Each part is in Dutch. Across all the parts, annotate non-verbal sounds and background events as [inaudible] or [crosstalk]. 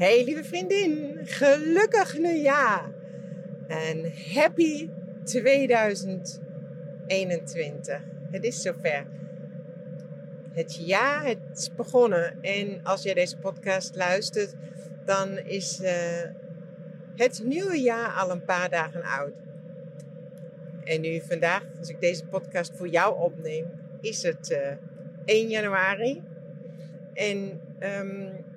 Hey lieve vriendin, gelukkig nieuwjaar en happy 2021. Het is zover. Het jaar het is begonnen en als jij deze podcast luistert, dan is uh, het nieuwe jaar al een paar dagen oud. En nu vandaag, als ik deze podcast voor jou opneem, is het uh, 1 januari. En um,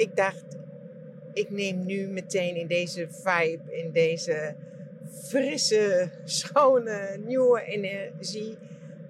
ik dacht, ik neem nu meteen in deze vibe, in deze frisse, [laughs] schone, nieuwe energie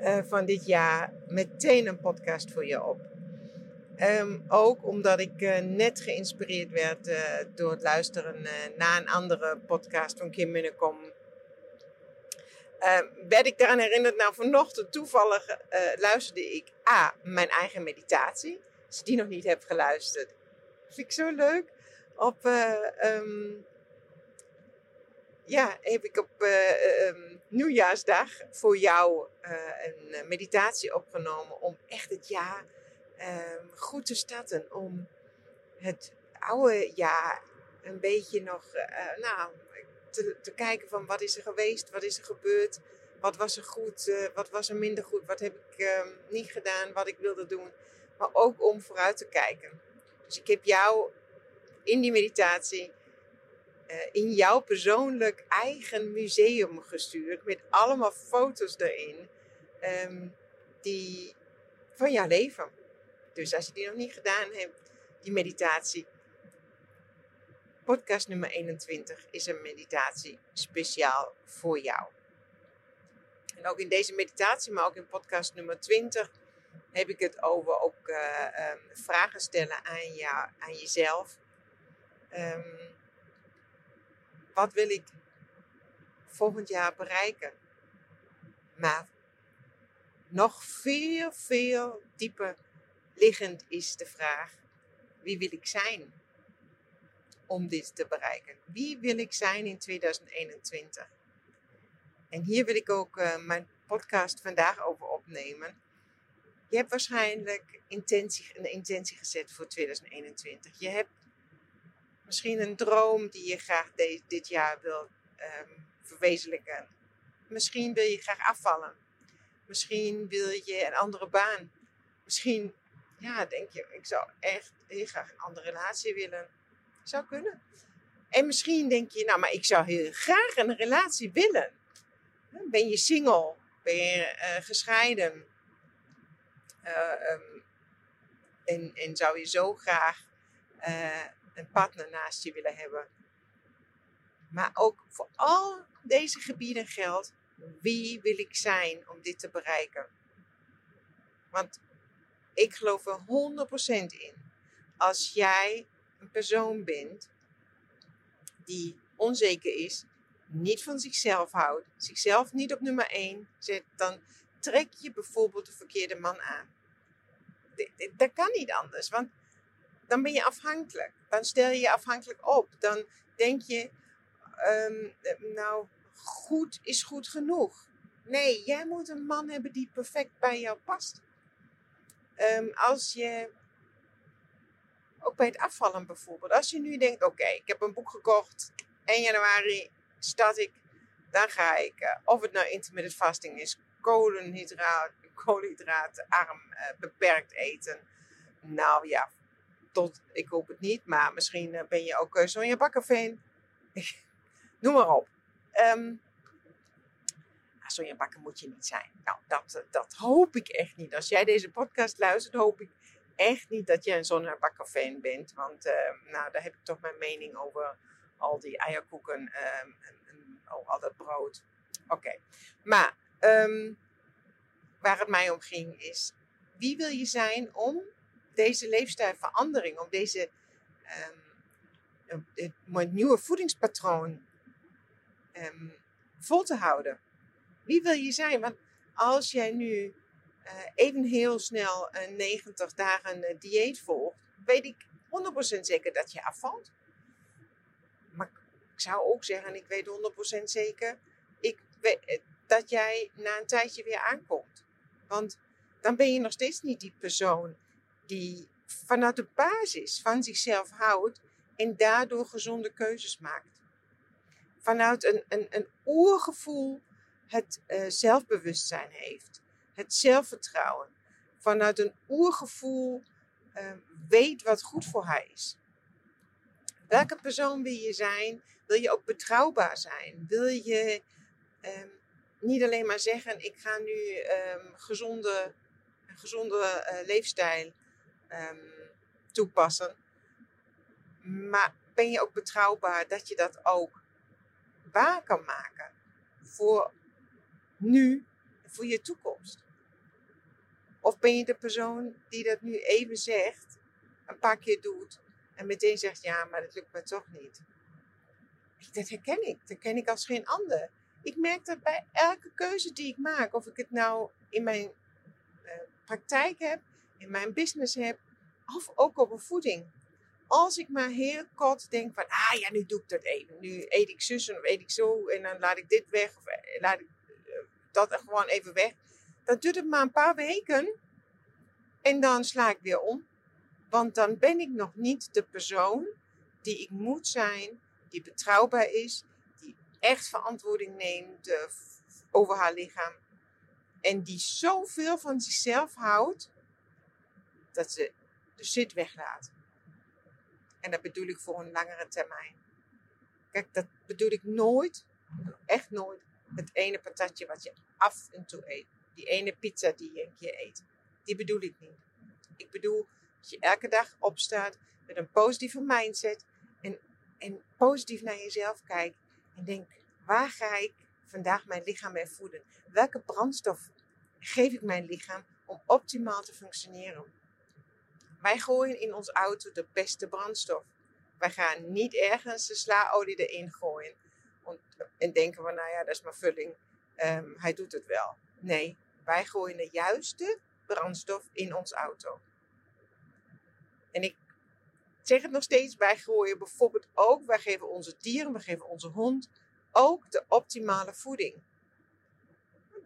uh, van dit jaar, meteen een podcast voor je op. Um, ook omdat ik uh, net geïnspireerd werd uh, door het luisteren naar een andere podcast van Kim Minnekom. werd ik daaraan herinnerd, nou vanochtend toevallig luisterde ik A, mijn eigen meditatie. Als je die nog niet hebt geluisterd, Vind ik zo leuk. Op, uh, um, ja, heb ik op uh, um, nieuwjaarsdag voor jou een meditatie opgenomen om echt het jaar um, goed te starten. Om het oude jaar een beetje nog, nou, te, te, kijken van wat is er geweest, wat is er gebeurd, wat was er goed, wat was er minder goed, wat heb ik niet gedaan, wat ik wilde doen. Maar ook om vooruit te kijken. Dus ik heb jou in die meditatie uh, in jouw persoonlijk eigen museum gestuurd. Met allemaal foto's erin. Um, die, van jouw leven. Dus als je die nog niet gedaan hebt, die meditatie. Podcast nummer 21 is een meditatie speciaal voor jou. En ook in deze meditatie, maar ook in podcast nummer 20 heb ik het over ook uh, um, vragen stellen aan, jou, aan jezelf. Um, wat wil ik volgend jaar bereiken? Maar nog veel, veel dieper liggend is de vraag: wie wil ik zijn om dit te bereiken? Wie wil ik zijn in 2021? En hier wil ik ook uh, mijn podcast vandaag over opnemen. Je hebt waarschijnlijk intentie, een intentie gezet voor 2021. Je hebt misschien een droom die je graag de, dit jaar wil um, verwezenlijken. Misschien wil je graag afvallen. Misschien wil je een andere baan. Misschien, ja, denk je, ik zou echt heel graag een andere relatie willen. Zou kunnen. En misschien denk je, nou, maar ik zou heel graag een relatie willen. Ben je single? Ben je uh, gescheiden? Uh, um, en, en zou je zo graag uh, een partner naast je willen hebben. Maar ook voor al deze gebieden geldt: wie wil ik zijn om dit te bereiken? Want ik geloof er 100% in. Als jij een persoon bent die onzeker is, niet van zichzelf houdt, zichzelf niet op nummer 1 zet, dan trek je bijvoorbeeld de verkeerde man aan dat kan niet anders. Want dan ben je afhankelijk. Dan stel je je afhankelijk op. Dan denk je, um, nou, goed is goed genoeg. Nee, jij moet een man hebben die perfect bij jou past. Um, als je, ook bij het afvallen bijvoorbeeld, als je nu denkt, oké, ik heb een boek gekocht, 1 januari start ik, dan ga ik, uh, of het nou intermittent fasting is, koolhydraat, koolhydraatarm, uh, beperkt eten. Nou ja, tot, ik hoop het niet, maar misschien uh, ben je ook Sonja Bakkerveen. Noem maar op. Um, Sonja Bakker moet je niet zijn. Nou, dat, dat hoop ik echt niet. Als jij deze podcast luistert, hoop ik echt niet dat jij een Sonja Bakkerveen bent. Want uh, nou, daar heb ik toch mijn mening over al die eierkoeken um, en, en al dat brood. Oké, maar um, waar het mij om ging is, wie wil je zijn om deze leefstijlverandering, om deze het nieuwe voedingspatroon um, vol te houden? Wie wil je zijn? Want als jij nu uh, even heel snel een 90 dagen uh, dieet volgt, weet ik 100% zeker dat je afvalt. Maar ik zou ook zeggen, en ik weet 100% zeker, ik weet, dat jij na een tijdje weer aankomt. Want dan ben je nog steeds niet die persoon die vanuit de basis van zichzelf houdt en daardoor gezonde keuzes maakt. Vanuit een, een, een oergevoel het uh, zelfbewustzijn heeft, het zelfvertrouwen. Vanuit een oergevoel uh, weet wat goed voor haar is. Welke persoon wil je zijn? Wil je ook betrouwbaar zijn? Wil je um, niet alleen maar zeggen: ik ga nu um, gezonde, een gezonde uh, leefstijl um, toepassen. Maar ben je ook betrouwbaar dat je dat ook waar kan maken voor nu voor je toekomst? Of ben je de persoon die dat nu even zegt, een paar keer doet en meteen zegt: ja, maar dat lukt me toch niet? Dat herken ik. Dat ken ik als geen ander. Ik merk dat bij elke keuze die ik maak, of ik het nou in mijn uh, praktijk heb, in mijn business heb, of ook op een voeding. Als ik maar heel kort denk van, ah ja, nu doe ik dat even. Nu eet ik zussen of eet ik zo en dan laat ik dit weg of eh, laat ik uh, dat gewoon even weg. Dan duurt het maar een paar weken en dan sla ik weer om. Want dan ben ik nog niet de persoon die ik moet zijn, die betrouwbaar is, echt verantwoording neemt uh, over haar lichaam. En die zoveel van zichzelf houdt, dat ze de shit weglaat. En dat bedoel ik voor een langere termijn. Kijk, dat bedoel ik nooit, echt nooit, het ene patatje wat je af en toe eet. Die ene pizza die je een keer eet. Die bedoel ik niet. Ik bedoel dat je elke dag opstaat met een positieve mindset en, en positief naar jezelf kijkt en denk, waar ga ik vandaag mijn lichaam mee voeden? Welke brandstof geef ik mijn lichaam om optimaal te functioneren? Wij gooien in ons auto de beste brandstof. Wij gaan niet ergens de slaolie erin gooien en denken van, nou ja, dat is maar vulling. Um, hij doet het wel. Nee, wij gooien de juiste brandstof in ons auto. En ik zeg het nog steeds, wij gooien bijvoorbeeld ook, wij geven onze dieren, we geven onze hond ook de optimale voeding.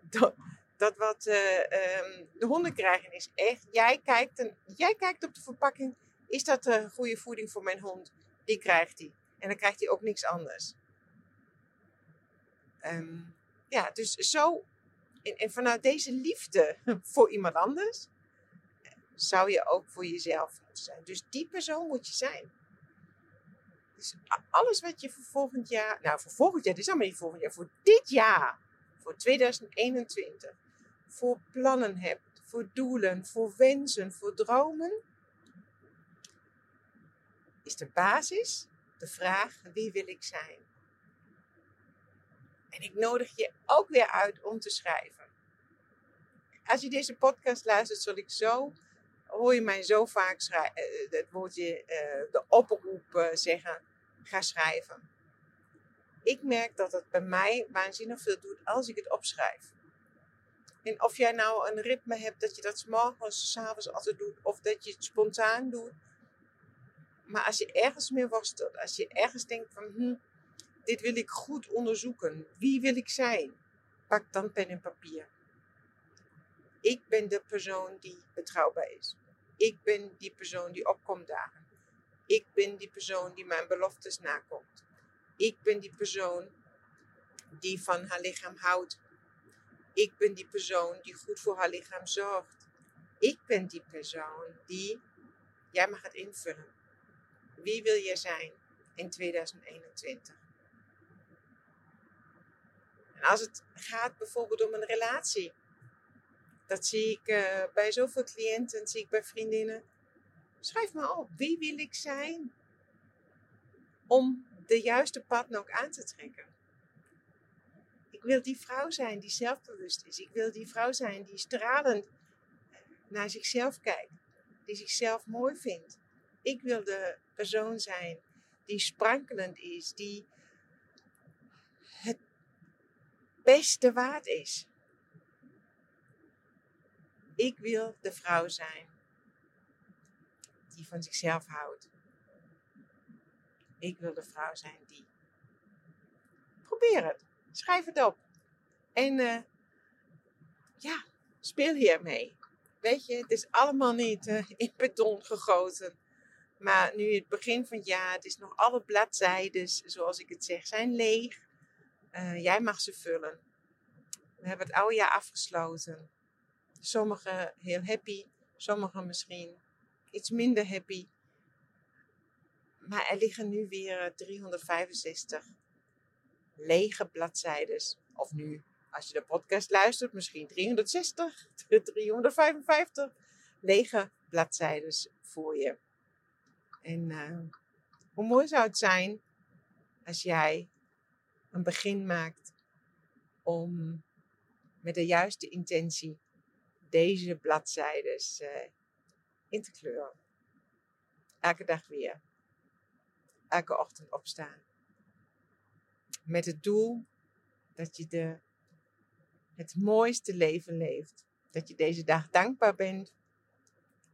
Dat, dat wat uh, um, de honden krijgen is echt, jij kijkt, jij kijkt op de verpakking, is dat een goede voeding voor mijn hond? Die krijgt hij. En dan krijgt hij ook niks anders. Um, ja, dus zo, en, en vanuit deze liefde voor iemand anders, zou je ook voor jezelf moeten zijn. Dus die persoon moet je zijn. Dus alles wat je voor volgend jaar, nou voor volgend jaar, dit is allemaal niet volgend jaar, voor dit jaar, voor 2021, voor plannen hebt, voor doelen, voor wensen, voor dromen, is de basis de vraag: wie wil ik zijn? En ik nodig je ook weer uit om te schrijven. Als je deze podcast luistert, zal ik zo, hoor je mij zo vaak schrijven, uh, het woordje, uh, de oproep zeggen: ga schrijven. Ik merk dat het bij mij waanzinnig veel doet als ik het opschrijf. En of jij nou een ritme hebt dat je dat s morgens, avonds altijd doet, of dat je het spontaan doet. Maar als je ergens mee worstelt, als je ergens denkt van, hm, dit wil ik goed onderzoeken, wie wil ik zijn, pak dan pen en papier. Ik ben de persoon die betrouwbaar is. Ik ben die persoon die opkomt dagen. Ik ben die persoon die mijn beloftes nakomt. Ik ben die persoon die van haar lichaam houdt ik ben die persoon die goed voor haar lichaam zorgt. Ik ben die persoon die, jij mag het invullen. Wie wil jij zijn in 2021? En als het gaat bijvoorbeeld om een relatie, dat zie ik uh, bij zoveel cliënten, zie ik bij vriendinnen. Schrijf maar op, wie wil ik zijn om de juiste partner ook aan te trekken? Ik wil die vrouw zijn die zelfbewust is. Ik wil die vrouw zijn die stralend naar zichzelf kijkt. Die zichzelf mooi vindt. Ik wil de persoon zijn die sprankelend is. Die het beste waard is. Ik wil de vrouw zijn die van zichzelf houdt. Ik wil de vrouw zijn die. Probeer het. Schrijf het op. En uh, ja, speel hiermee. weet je, het is allemaal niet uh, [laughs] in beton gegoten. Maar nu het begin van het jaar, het is nog alle bladzijden, zoals ik het zeg, zijn leeg. Uh, jij mag ze vullen. We hebben het oude jaar afgesloten. Sommigen heel happy, sommigen misschien iets minder happy. Maar er liggen nu weer 365 lege bladzijden. Of nu, als je de podcast luistert, misschien 360, 355 [laughs] lege bladzijden voor je. En uh, hoe mooi zou het zijn als jij een begin maakt om met de juiste intentie deze bladzijden uh, in te kleuren. Elke dag weer. Elke ochtend opstaan. Met het doel dat je de, het mooiste leven leeft. Dat je deze dag dankbaar bent.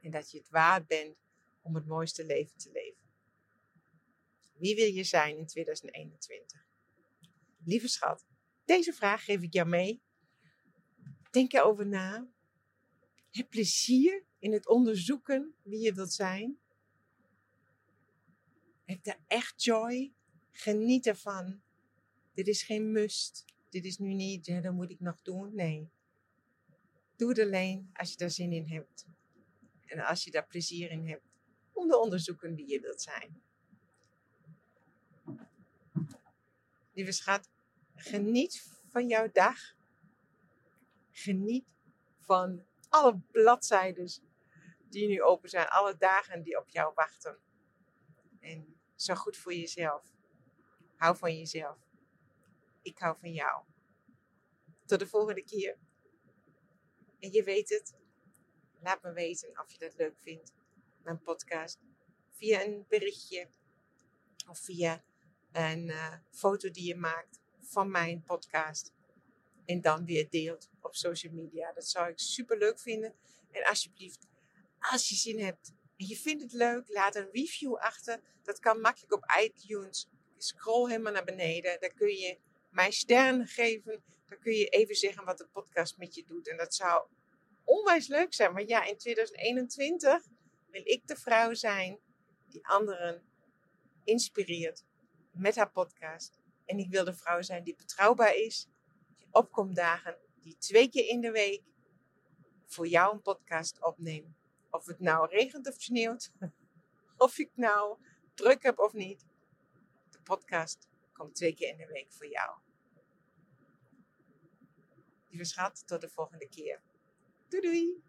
En dat je het waard bent om het mooiste leven te leven. Wie wil je zijn in 2021? Lieve schat, deze vraag geef ik jou mee. Denk erover na. Heb plezier in het onderzoeken wie je wilt zijn. Heb daar echt joy. Geniet ervan. Dit is geen must. Dit is nu niet, ja, dat moet ik nog doen. Nee. Doe het alleen als je daar zin in hebt. En als je daar plezier in hebt. Om te onderzoeken wie je wilt zijn. Lieve schat, geniet van jouw dag. Geniet van alle bladzijden die nu open zijn, alle dagen die op jou wachten. En zorg goed voor jezelf. Hou van jezelf. Ik hou van jou. Tot de volgende keer. En je weet het. Laat me weten of je dat leuk vindt. Mijn podcast. Via een berichtje. Of via een uh, foto die je maakt van mijn podcast. En dan weer deelt social media. Dat zou ik super leuk vinden. En alsjeblieft, als je zin hebt en je vindt het leuk, laat een review achter. Dat kan makkelijk op iTunes. Scroll helemaal naar beneden. Daar kun je mij sterren geven. Dan kun je even zeggen wat de podcast met je doet. En dat zou onwijs leuk zijn. Maar ja, in 2021 wil ik de vrouw zijn die anderen inspireert met haar podcast. En ik wil de vrouw zijn die betrouwbaar is, die opkomt dagen, die twee keer in de week voor jou een podcast opneem. Of het nou regent of sneeuwt, [laughs] of ik nou druk heb of niet. De podcast komt twee keer in de week voor jou. Lieve schat, tot de volgende keer. Doei doei!